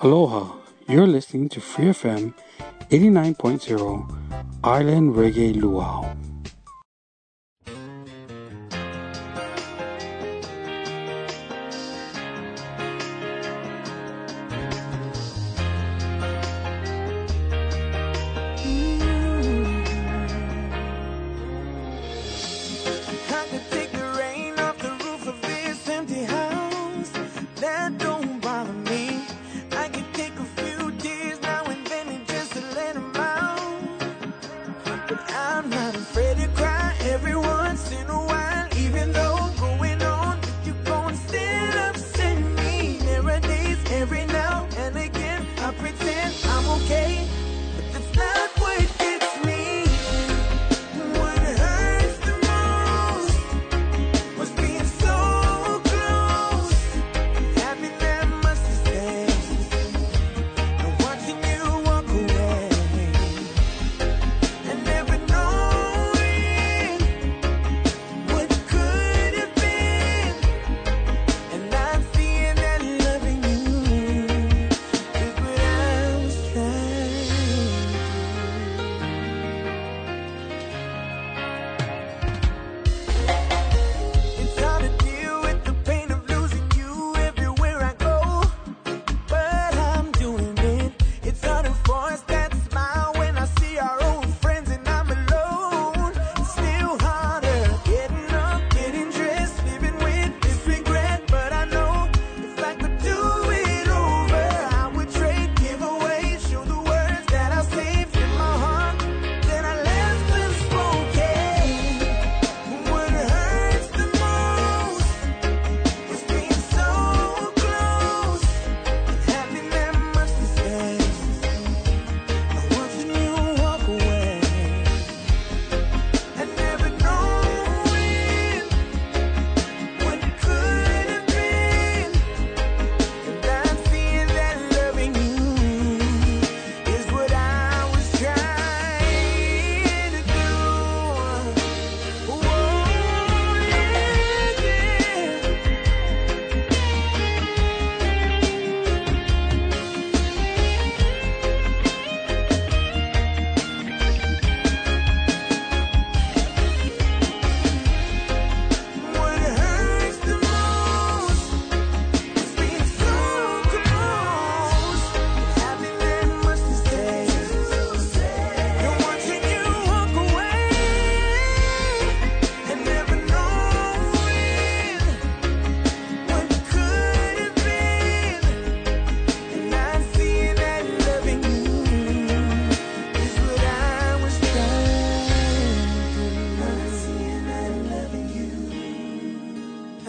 Aloha, you're listening to Free FM 89.0 Island Reggae Luau.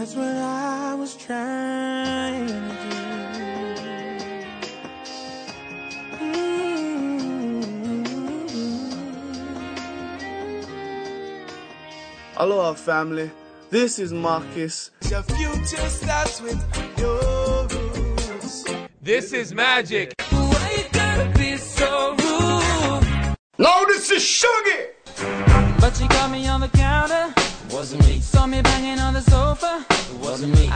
That's what I was trying to do. Mm-hmm. Aloha family, this is Marcus. Your future starts with your rules. This is magic. Why you gotta be so rude? No, this is Sugar! But she caught me on the counter. Wasn't me. Saw me banging on the sofa. Wasn't me.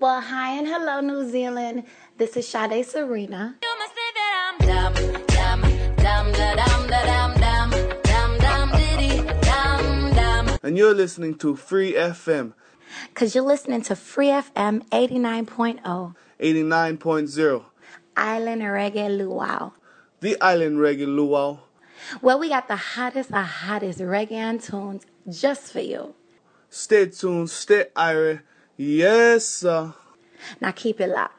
Well, hi and hello, New Zealand. This is Sade Serena. You must think that I'm dumb, dumb, dumb, da dum, da dum, dum, dum, dum, diddy, dum, dum. And you're listening to Free FM Because you're listening to Free FM 89.0, 89.0, Island Reggae Luau. the Island Reggae Luau. Well, we got the hottest of hottest reggae tunes just for you. Stay tuned, stay irie. Yes, sir. Now keep it locked.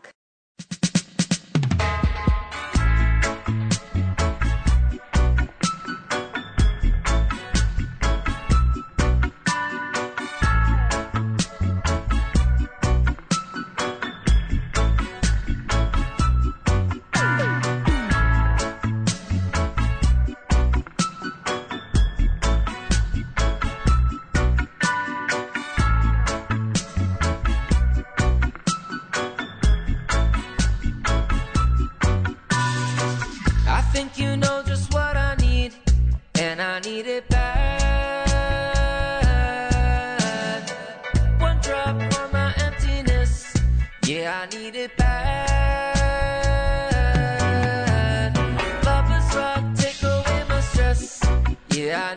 Yeah, I need it bad. Rock, take away my stress. Yeah, I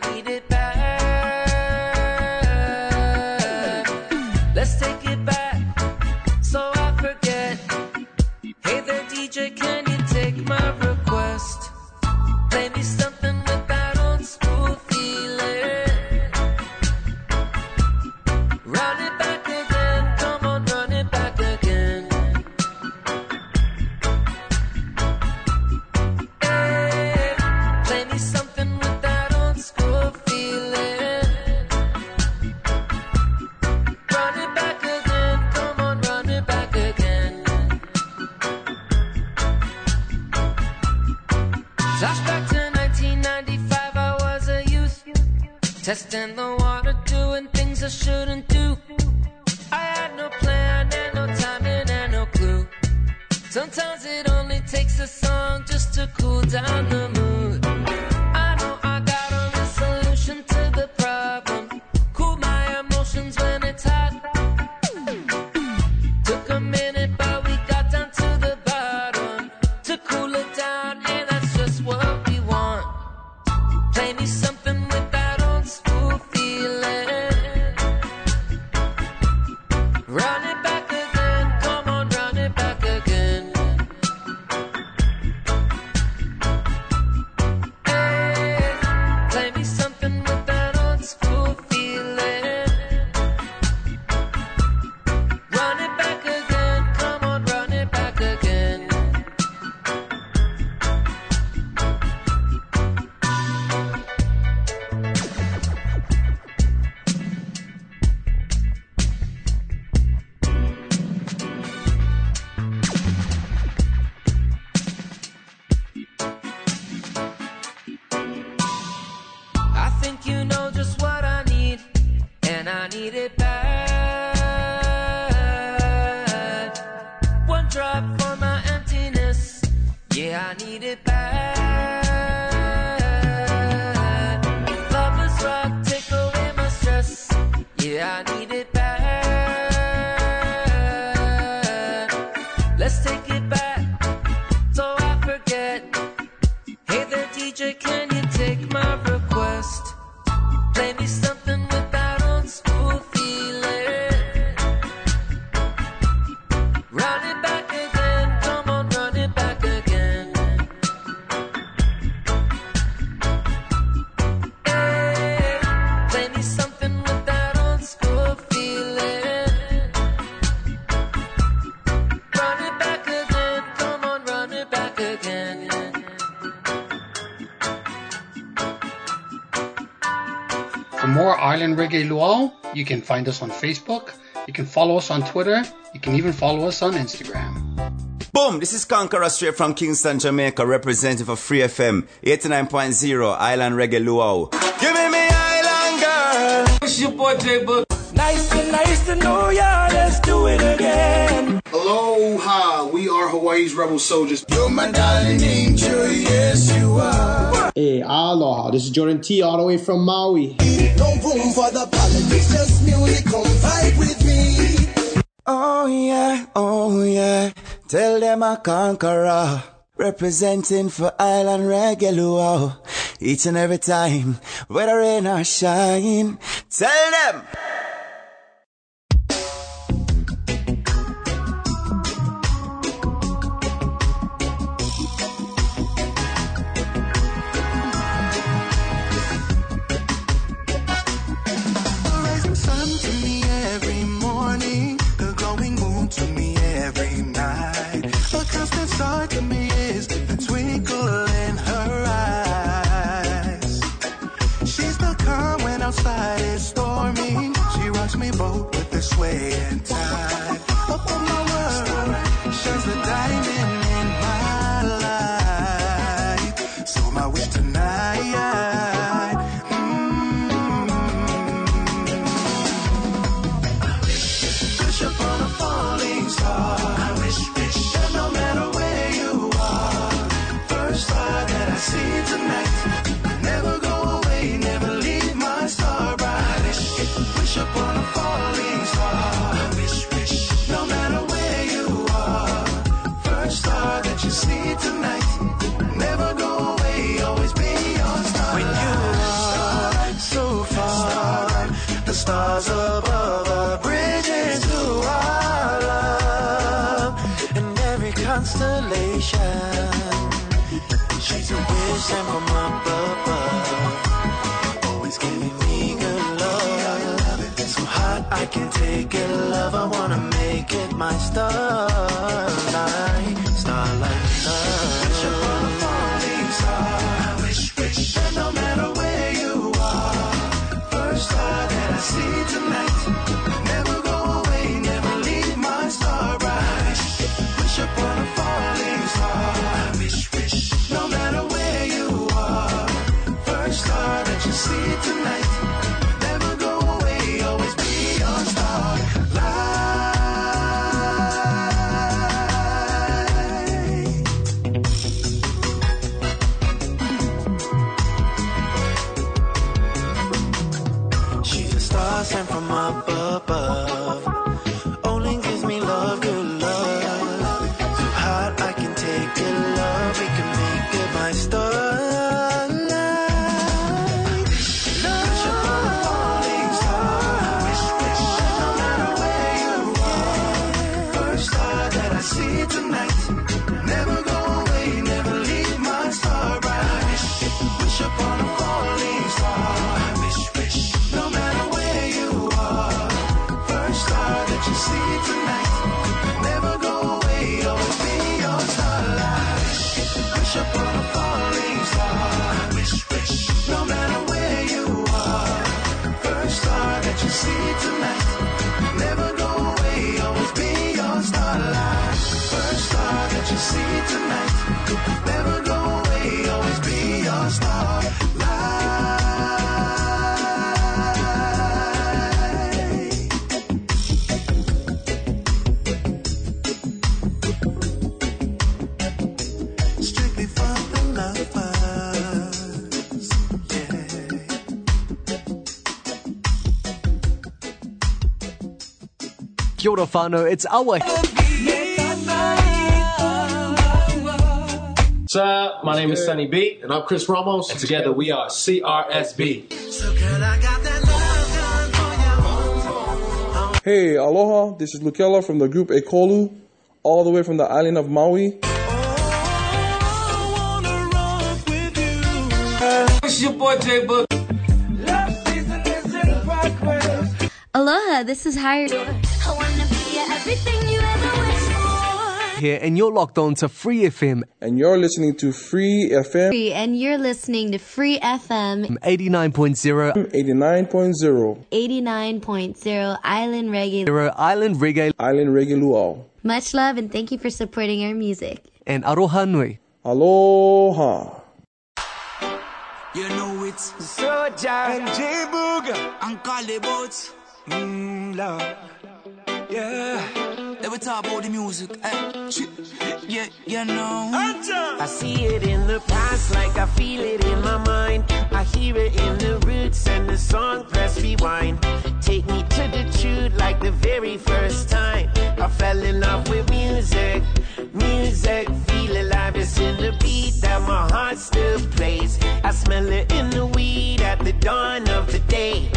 Reggae Luau. You can find us on Facebook. You can follow us on Twitter. You can even follow us on Instagram. Boom! This is Conkarah straight from Kingston, Jamaica, representing for Free FM 89.0 Island Reggae Luau. Give me me Island girl. It's your boy J Boog. Nice to nice to know ya. Let's do it again. Aloha! We are Hawaii's rebel soldiers. You're my darling angel. Yes, you are. Hey, aloha! This is Jordan T. All the way from Maui. No room for the politics, just music, come vibe with me. Oh yeah, oh yeah, tell them I conqueror. Representing for Island Regular, each and every time, whether rain or shine. Tell them! playing. She's a wish sent from up above. Always giving me good love. So hot I can take it, love. I wanna make it my starlight, starlight love. Kia ora whānau, it's Awa. Sir, my name is Sunny B. And I'm Chris Ramos. And together we are CRSB. Hey, aloha. This is Lukela from the group Ekolu, all the way from the island of Maui. It's your boy J Boog. Aloha, this is Hirie. Here, and you're locked on to Free FM. And you're listening to Free FM And you're listening to Free FM 89.0 89.0 89.0 Island Reggae. Zero Island Reggae Island Reggae Luau. Much love and thank you for supporting our music. and Aroha Nui. Aloha. You know it's Soja and J Booga and Kali Boats. Mmm, love. Yeah. They will talk about the music. Eh? Shit. Yeah, you know. I see it in the past like I feel it in my mind. I hear it in the roots and the song press rewind. Take me to the truth like the very first time. I fell in love with music. Music, feel alive. It's in the beat that my heart still plays. I smell it in the weed at the dawn of the day.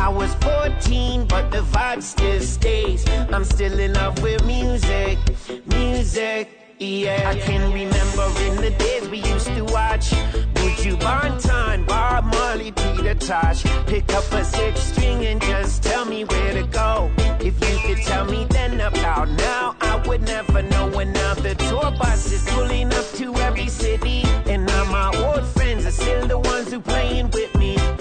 I was 14, but the vibe still stays. I'm still in love with music, music. Yeah, I can remember in the days we used to watch Buju Banton, Bob Marley, Peter Tosh. Pick up a six string and just tell me where to go. If you could tell me then about now, I would never know. Now the tour bus is pulling up to every city, and now my old friends are still the ones who playing with me.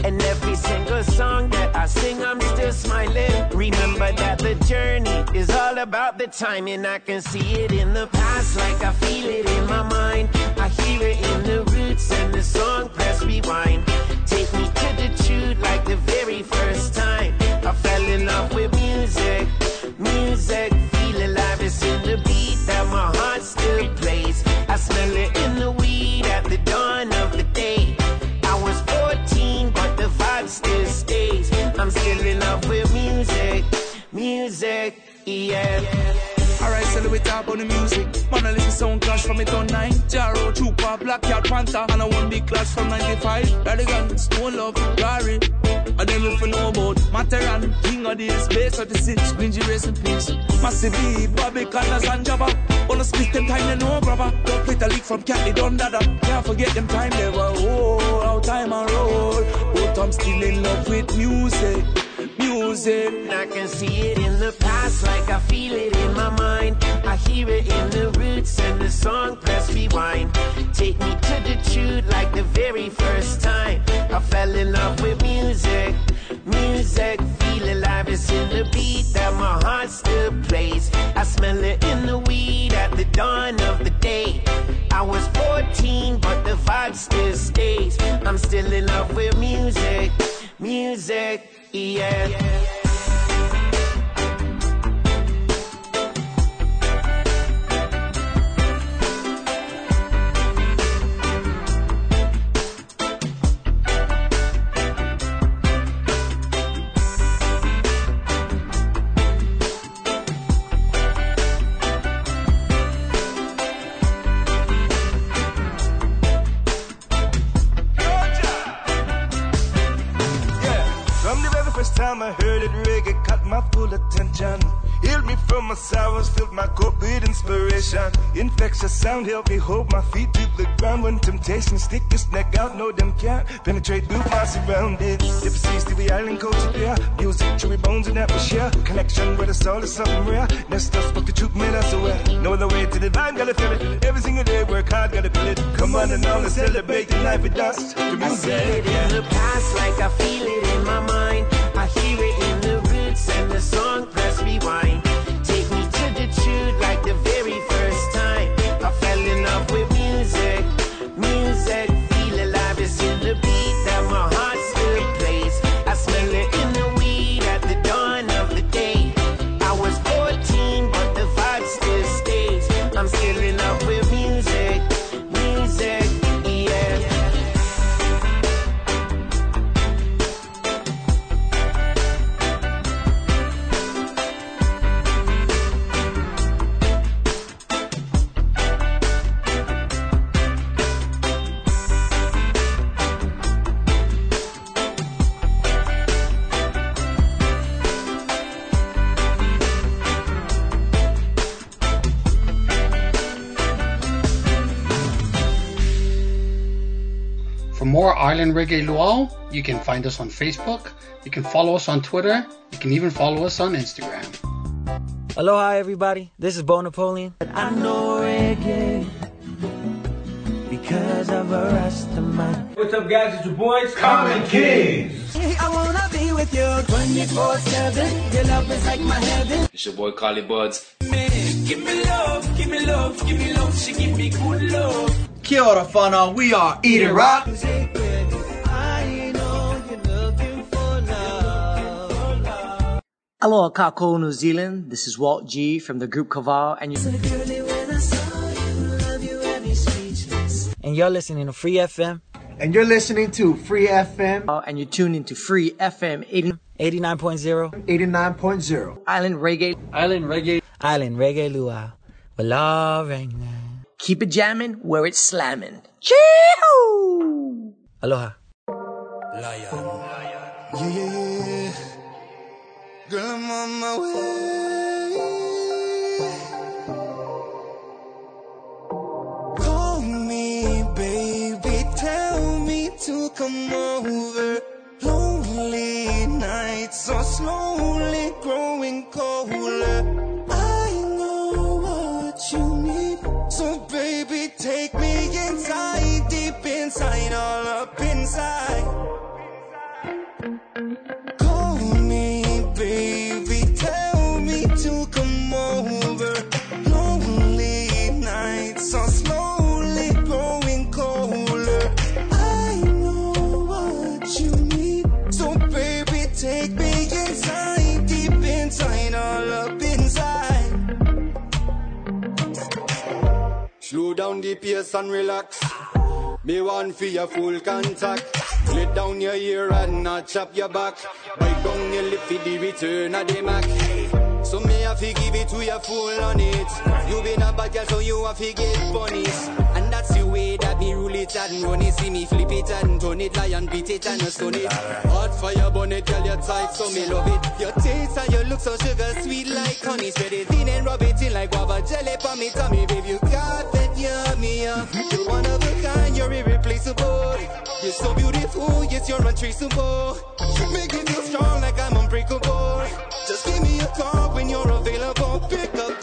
And every single song that I sing, I'm still smiling. Remember that the journey is all about the timing. I can see it in the past, like I feel it in my mind. I hear it in the roots and the song press rewind. Take me to the truth, like the very first time. I fell in love with music, music, feel alive. It's in the beat that my heart still plays. I smell it music, yeah. Alright, so we talk about the music. Man, I listen sound clash from it on nine. Jaro, Chupa, Black Cat, Panther, and I one big clash from 95. Radigan, Stone Love, Rari. I them if you know about Materan, King of the six, Ninja Race in peace. Massive B, Bobby Konders and Jabba. Wanna split them time, they know, brother. Don't play the league from Cali, don't dada. Can't forget them time, they were oh, how time and roll. But I'm still in love with music, music. I can see it in the past like I feel it in my mind. I hear it in the roots and the song press rewind. Take me to the truth like the very first time. I fell in love with music, music. Feel alive, it's in the beat that my heart still plays. I smell it in the weed at the dawn of the day. I was 14, but the vibe still stays. I'm still in love with music, music, yeah. Sound helped me hold my feet to the ground when temptation stick your neck out. No, them can't penetrate through my surroundings. If it sees the island culture there, music, chewy bones, and atmosphere. Connection with the soul is something rare. Let's just spoke the truth, made us aware. No other way to the vine, gotta feel it. Every single day, work hard, gotta feel it. Come on and on, let's celebrate the life with us. The I music, said it in the past like I feel it in my mind. I hear it in the roots and the song For more Island Reggae Luau, you can find us on Facebook, you can follow us on Twitter, you can even follow us on Instagram. Aloha, everybody. This is Bo Napoleon. I know reggae because of a Rastaman. What's up, guys? It's your boys, Common Kings. I wanna be with you 24 7. Your love is like my heaven. It's your boy, Carly Buds. Man, Give me love, give me love, give me love. She give me good love. Kia ora whanau, we are Eat It Rock. I know you're looking for love. Aloha, Kako, New Zealand. This is Walt G from the group Kaval, and you Girlie, when I saw you, love you had me speechless. and you're listening to Free FM. And you're listening to Free FM. Uh, and you're tuned into Free FM 80, 89.0 89.0. Island Reggae. Island Reggae. Island Reggae Luau. Wala Rang. Keep it jamming where it's slamming. Chee-hoo! Aloha. Yeah, yeah, yeah. Girl, I'm on my way. Call me, baby. Tell me to come over. Lonely nights are slowly growing colder. Call me, baby. Tell me to come over. Lonely nights are slowly growing colder. I know what you need. So, baby, take me inside, deep inside, all up inside. Slow down the pace and relax. Me want for your full contact. Let down your ear and not chop your back. Bite down your lip for the return of the Mac. So me have to give it to you full on it. You been a bad girl, so you have to get punished. And that's the way that me rule it and run it. See me flip it and turn it, lion beat it and stone it. Hot fire burn it, girl, you're tight, so me love it. Your taste and your look so sugar sweet like honey. Spread it thin and rub it in like guava jelly for me tummy, babe. You got that yummy, yeah. You're one of a kind, you're irreplaceable. You're so beautiful, yes, you're untraceable. You make me feel strong like I'm unbreakable. Just give me a call when you're available. Pick up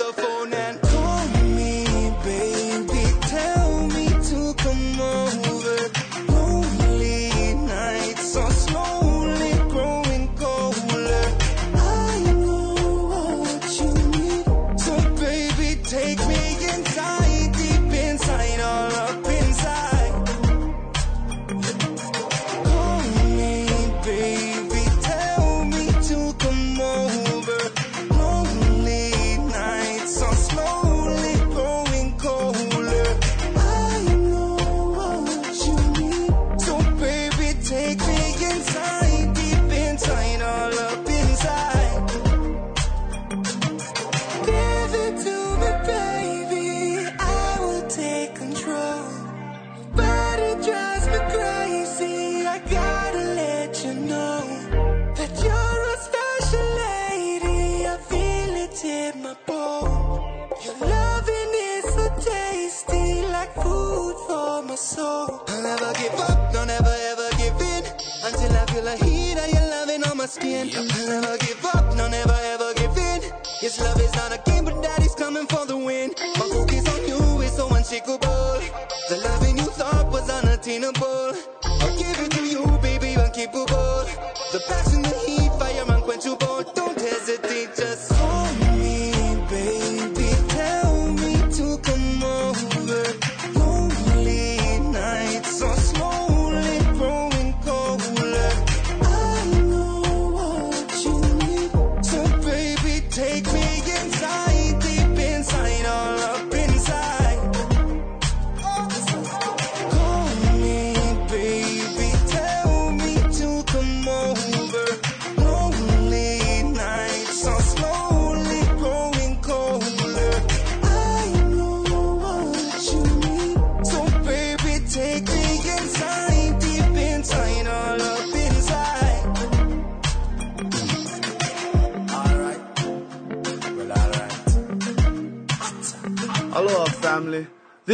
never give up, no, never ever give in until I feel the heat of your loving on my skin. I'll never give up, no, never ever give in. Yes, love is not a game, but daddy's coming for the win. My focus on you is so unshakable. The loving you thought was unattainable. I'll give it to you, baby, unkeepable. The passion,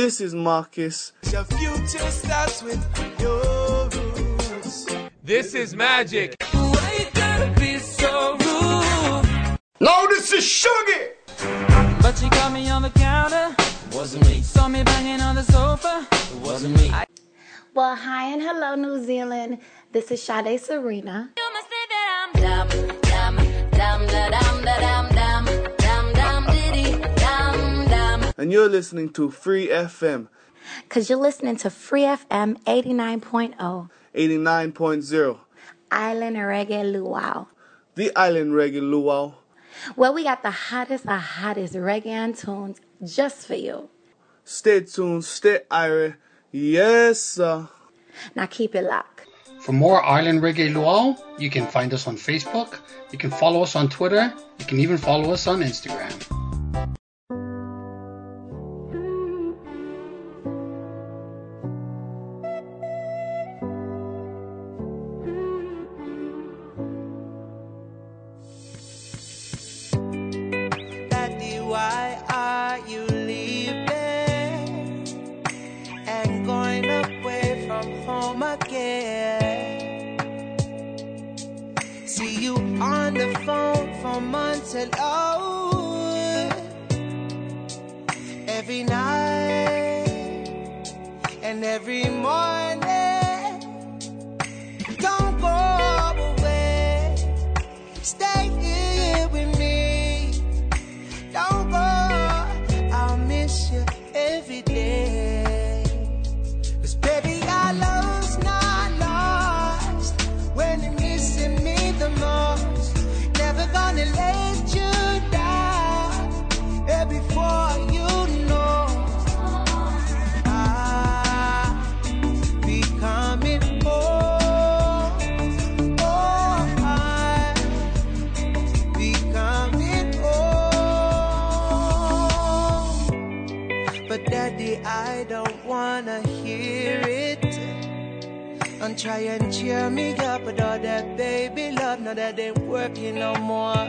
This is Marcus. Your future starts with your rules. This is magic. Why be so rude? No, this is Sugar. But she got me on the counter. Wasn't me. Saw me banging on the sofa. Wasn't me. Well, hi and hello, New Zealand. This is Sade Serena. And you're listening to Free FM Because you're listening to Free FM 89.0, 89.0, Island Reggae Luau. the Island Reggae Luau. Well, we got the hottest of hottest reggae tunes just for you. Stay tuned, stay irie. Yes, sir. Now keep it locked. For more Island Reggae Luau, you can find us on Facebook, you can follow us on Twitter, you can even follow us on Instagram. And try and cheer me up, but all that baby love, now that ain't working no more.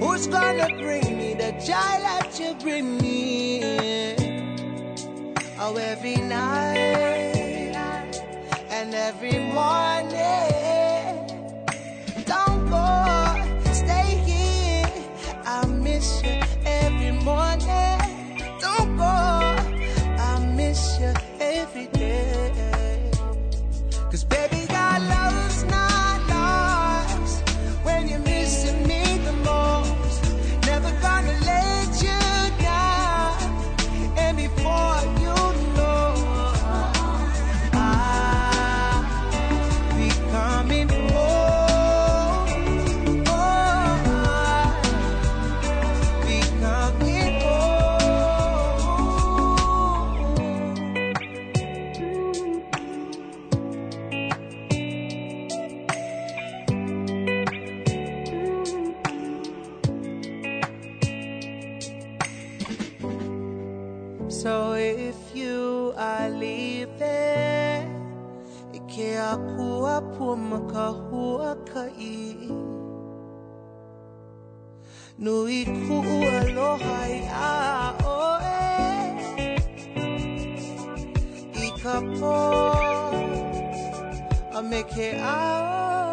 Who's gonna bring me the joy that you bring me? Oh, every night and every morning. Don't go, stay here. I miss you akua pumaka hua kai. Nui ku aloha ia oe. Ika po a meke ao.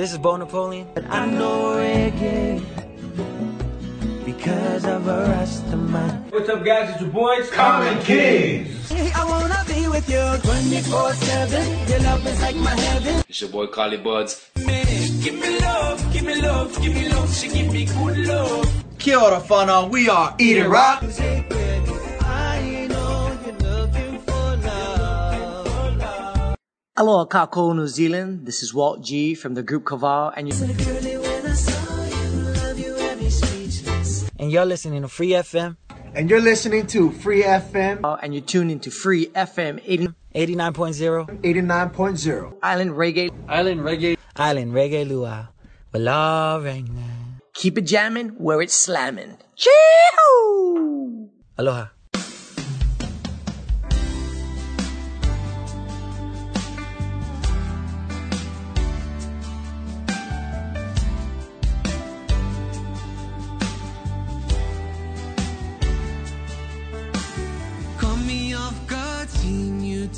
This is Bo Napoleon. I know reggae because of a Rastaman. What's up, guys? It's your boys, Common Kings. I wanna be with you 24 7. Your love is like my heaven. It's your boy Carly Buds. Man, give me love, give me love, give me love. She give me good love. Kia ora whanau, we are Eat It Rock. Aloha, Kako, New Zealand. This is Walt G from the group Kaval, and you Girlie, when I saw you, love you had me speechless. and you're listening to Free FM. And you're listening to Free FM Uh, and you're tuned into Free FM 80, 89.0 89.0. Island Reggae. Island Reggae. Island Reggae Luau. Well, all right now. Keep it jamming where it's slamming. Chee-hoo! Aloha.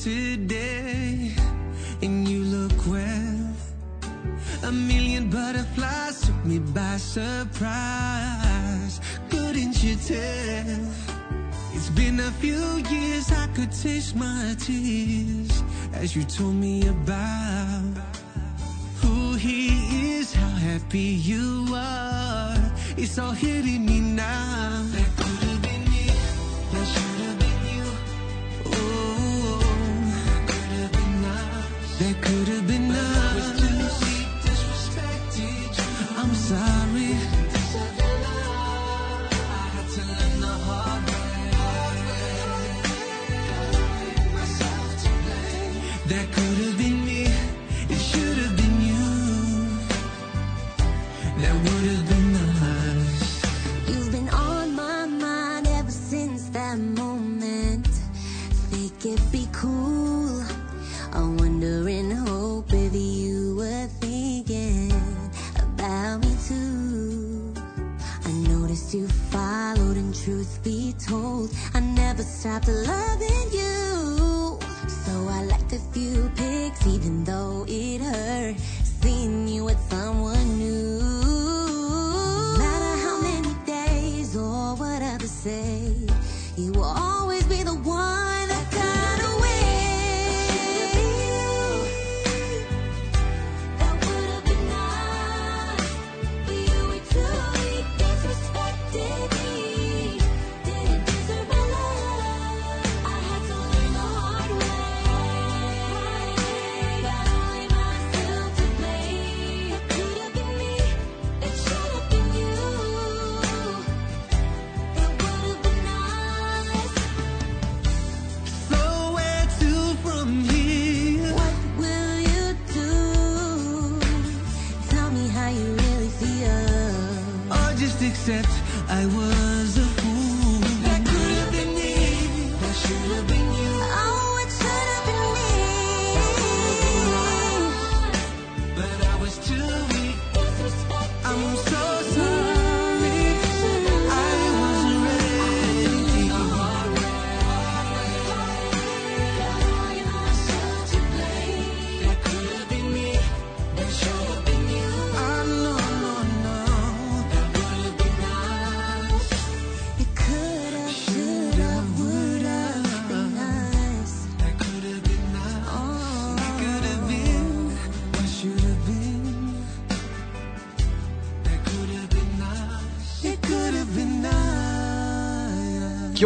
Today, and you look well. A million butterflies took me by surprise. Couldn't you tell? It's been a few years, I could taste my tears as you told me about who he is, how happy you are. It's all hitting me now. Could have been us. I'm sorry. Never stopped loving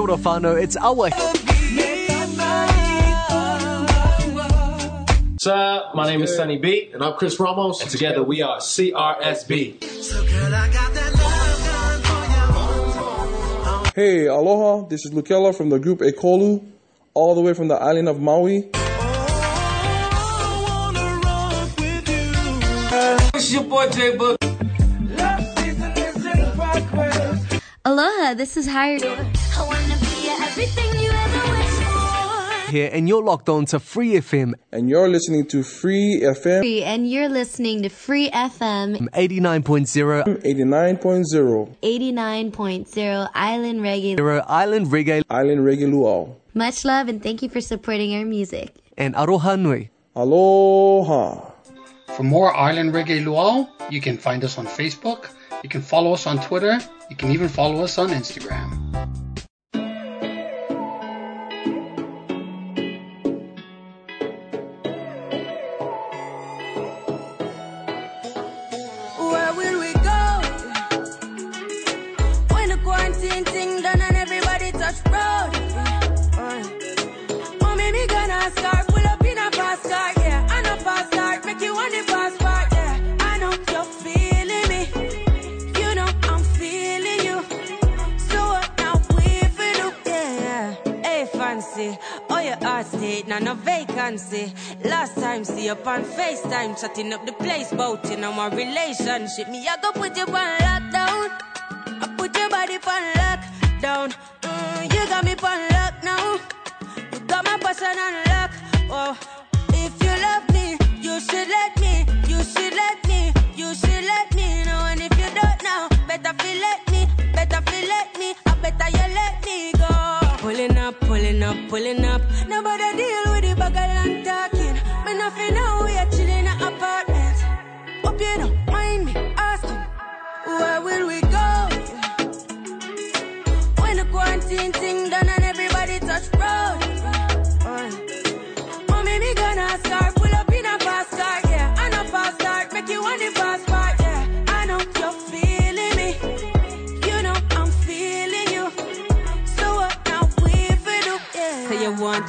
ora whānau, it's Awa Sir, my name is Sunny B, and I'm Chris Ramos, and together we are CRSB. Hey, aloha. This is Lukela from the group Ekolu, all the way from the island of Maui. It's your boy J Boog. Aloha, this is Hirie. Here, and you're locked on to Free FM And you're listening to Free FM Free, and you're listening to Free FM 89.0 89.0, 89.0 Island Reggae. Zero Island Reggae Island Reggae Luau. Much love and thank you for supporting our music. and Aroha Nui. Aloha. For more Island Reggae Luau, you can find us on Facebook, you can follow us on Twitter, you can even follow us on Instagram. State, now no vacancy. Last time, see up on FaceTime, chatting up the place, bout in our relationship. Me, I go put you on lockdown. I put your body on lockdown. Mm, you got me on lock now. You got my person on lock. Oh, if you love me, you should let me. You should let me. You should let me know. And if you don't know, better feel let me. Better feel let me. I better you let me pulling up, pulling up. Nobody deal with the bagel and talking. Me nothing now. We are chilling in an apartment. Hope you don't mind me asking. Where will we go? When the quarantine thing done and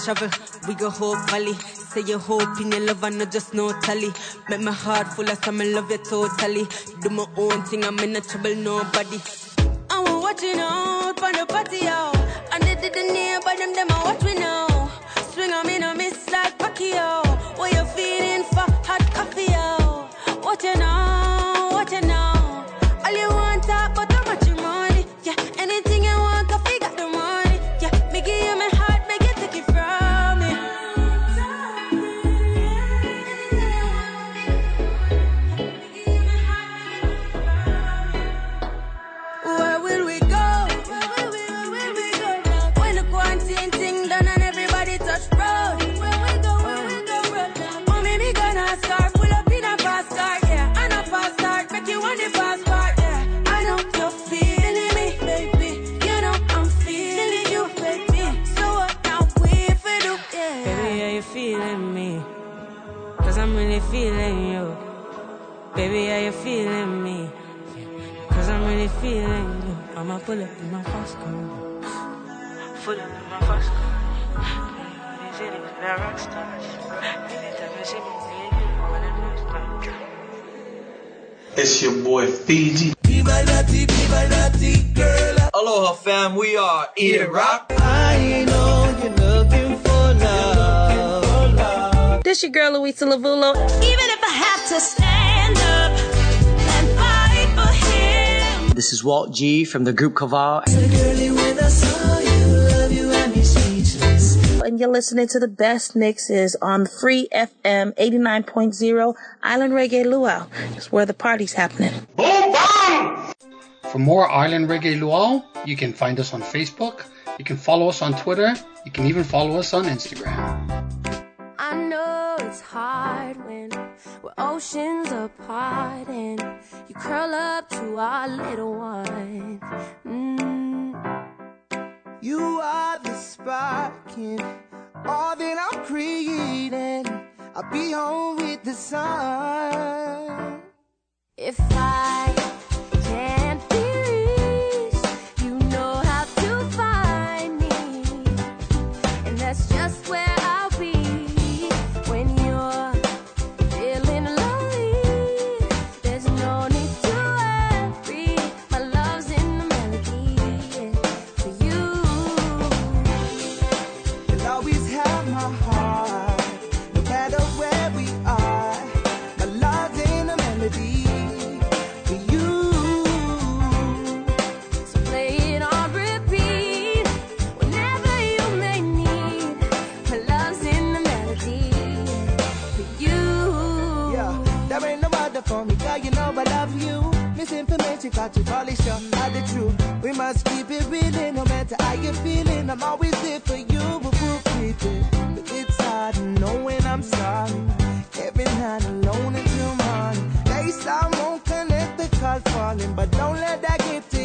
We go whole valley. Say you hope in your love and not just no tally. Make my heart full of some love you totally. Do my own thing, I'm in no trouble, nobody. I'm watching out for the party out. And they didn't hear but them, them I watch me now. Swing on me, no miss like Pacquiao. I'ma pull up in my fast car. Pull up in my fast car. These cities, they're rock stars. Anytime you see me, you wanna lose my It's your boy Fiji. Be my naughty, be my naughty girl. Aloha fam, we are Eat It Rock. I know you're looking for love. This your girl Luisa Lavulo. Even if I have to stand This is Walt G from the group Kaval. Girlie, when I saw you, love you, and me speechless. And you're listening to the best mixes on Free FM 89.0 Island Reggae Luau. It's where the party's happening. For more Island Reggae Luau, you can find us on Facebook, you can follow us on Twitter, you can even follow us on Instagram. I know it's hard when we're oceans apart and you curl up to our little one. Mm. You are the spark in all that I'm creating. I'll be home with the sun. If I Got you polish the truth. We must keep it real, no matter how you're feeling. I'm always there for you, but we'll keep it. But it's hard knowing I'm sorry. Every night alone until morning. They won't connect the call falling, but don't let that get to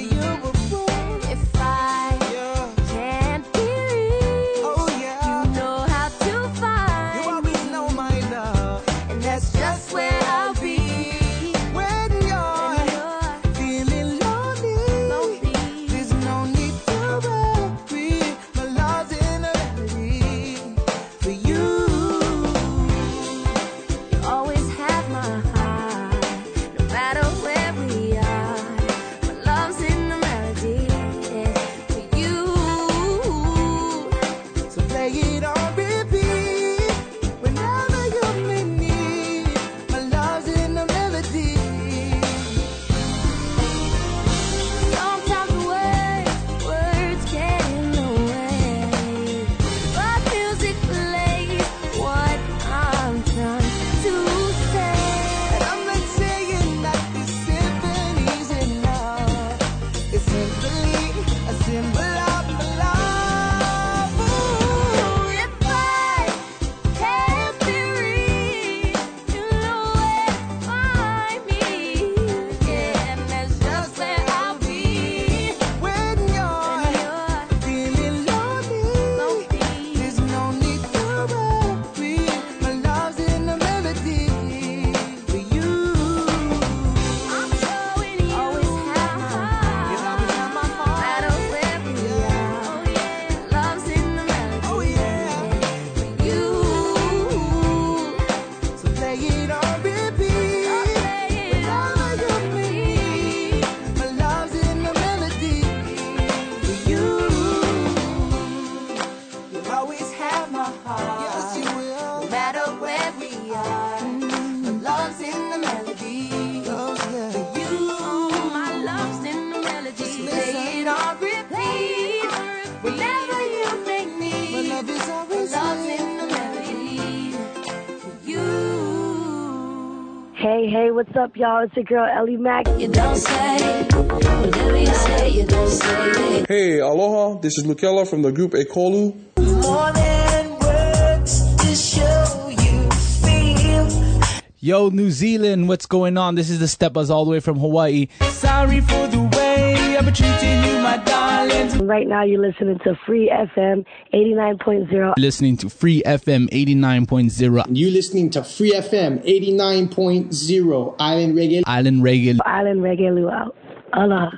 Hey, hey, what's up, y'all? It's your girl Eli-Mac. You don't say, whatever you say, you don't say. Hey, aloha. This is Lukela from the group Ekolu. More than words to show you feel. Yo, New Zealand, what's going on? This is the Steppers all the way from Hawaii. Sorry for the way I've been treating you, my darling. Right now, you're listening to Free FM 89.0. Listening to Free FM 89.0. You're listening to Free FM 89.0 Island Reggae. Island Reggae. Island Reggae Luau. Aloha.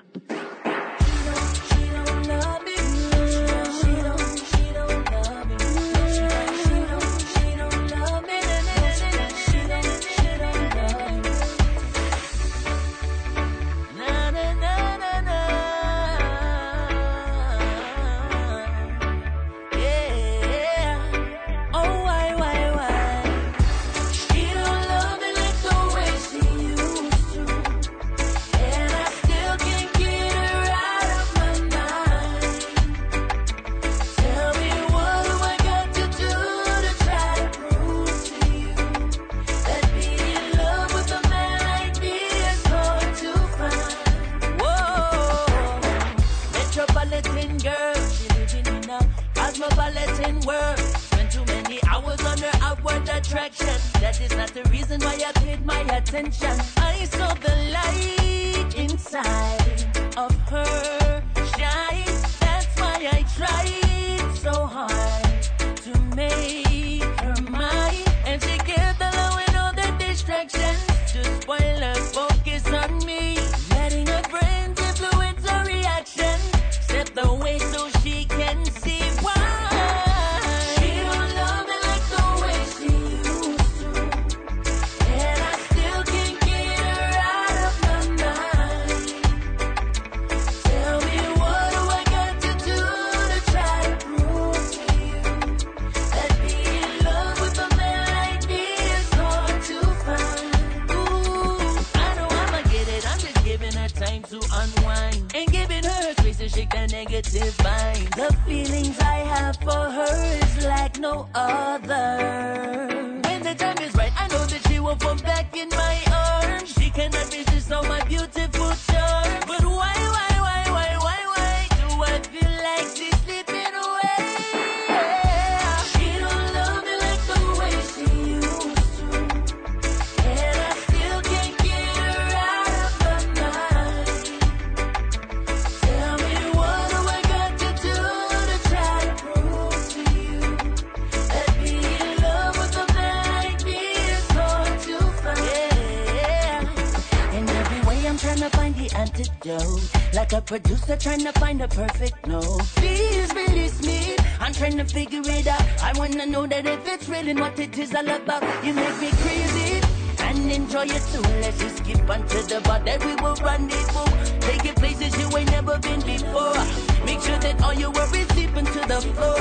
producer trying to find a perfect no. Please release me. I'm trying to figure it out. I wanna know that if it's really what it is all about. You make me crazy and enjoy it too. Let's just skip onto the bar that we will rendezvous. Take it places you ain't never been before. Make sure that all your worries deep into the floor.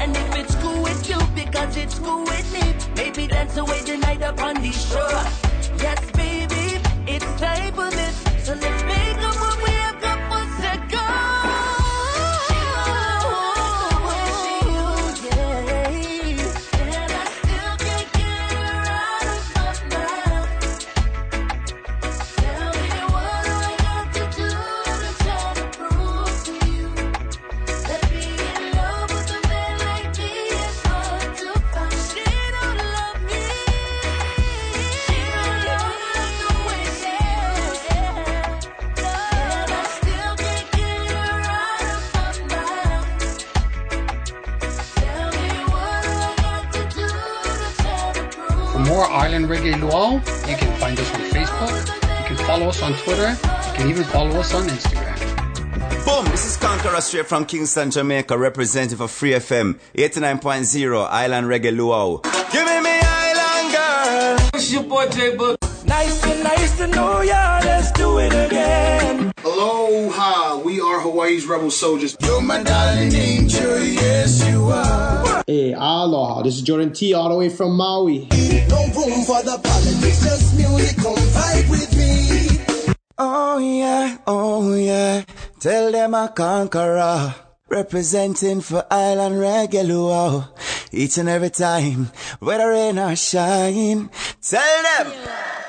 And if it's cool with you, because it's cool with me, maybe dance away the night upon the shore. Yes, baby, it's time for me. on Twitter. You can even follow us on Instagram. Boom! This is Conkarah straight from Kingston, Jamaica, representative for Free FM 89.0 Island Reggae Luau. Give me me Island girl. It's your boy Boog. Nice and nice to know ya. Let's do it again. Aloha! We are Hawaii's rebel soldiers. You're my darling angel, yes you are. Hey, aloha! This is Jordan T, all the way from Maui. No room for the politics, just music. Come vibe with me. Oh yeah, oh yeah. Tell them I Conkarah. Representing for Island Regular. Each and every time, whether rain or shine. Tell them! Yeah.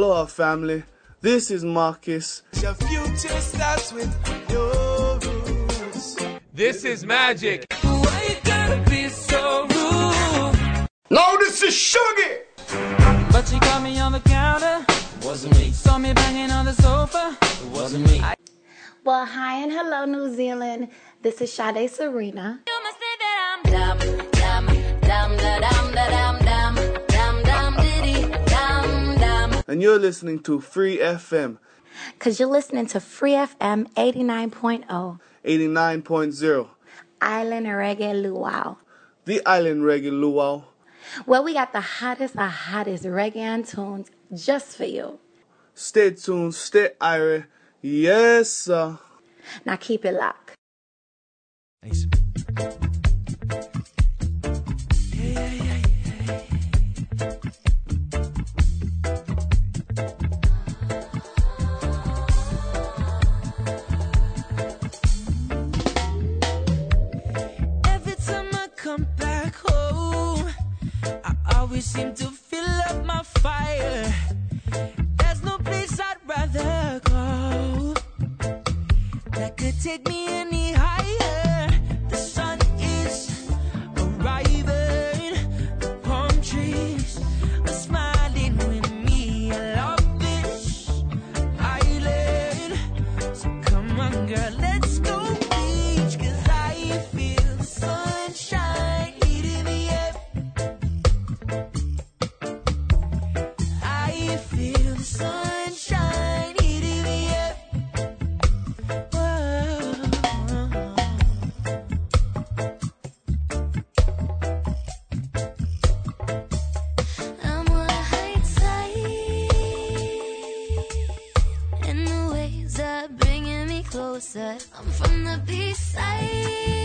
Aloha, family. This is Marcus. Your future starts with your rules. This is magic. Why you gotta be so rude? No, this is Sugar. But she caught me on the counter. Wasn't me. Saw me banging on the sofa. It wasn't me. Well, hi and hello, New Zealand. This is Sade Serena. And you're listening to Free FM Because you're listening to Free FM 89.0, 89.0, Island Reggae Luau. the Island Reggae Luau. Well, we got the hottest of hottest reggae tunes just for you. Stay tuned, stay irie. Yes, sir. Now keep it locked. Every seem to fill up my fire. There's no place I'd rather go that could take me any I'm from the beach side.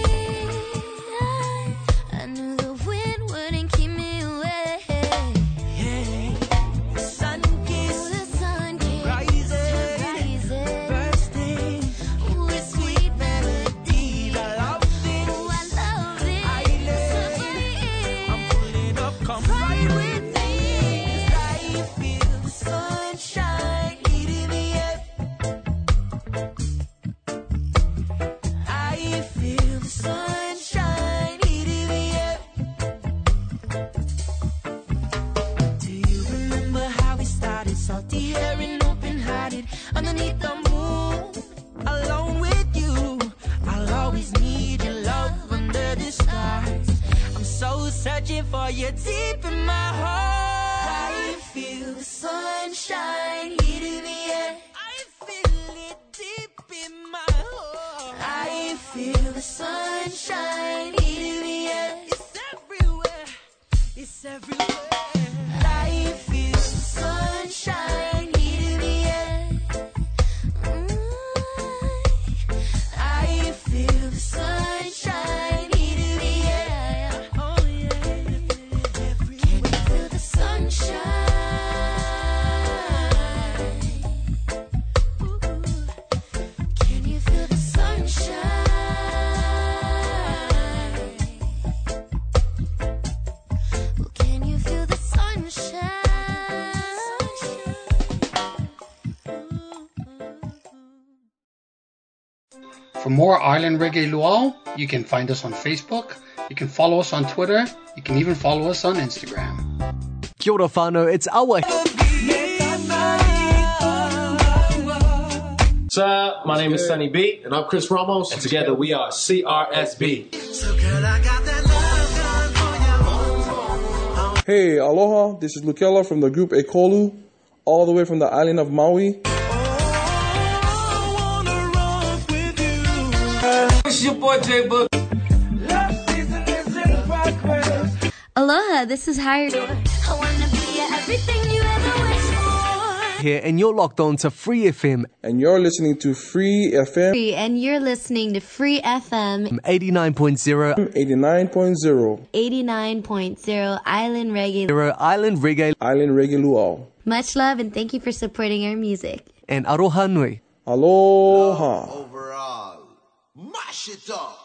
For more Island Reggae Luau, you can find us on Facebook, you can follow us on Twitter, you can even follow us on Instagram. Kia ora whānau, it's Awa. Sir, my name is Sunny B. And I'm Chris Ramos. And together we are CRSB. Hey, aloha. This is Lukela from the group Ekolu, all the way from the island of Maui. It's your boy J Boog. Aloha, this is Hirie. I wanna be everything you ever. Here, and you're locked on to Free FM. And you're listening to Free FM Free, and you're listening to Free FM 89.0 89.0, 89.0 Island Reggae. Zero Island Reggae Island Reggae Luau. Much love and thank you for supporting our music. and Aroha Nui. Aloha. Overall, mash it up.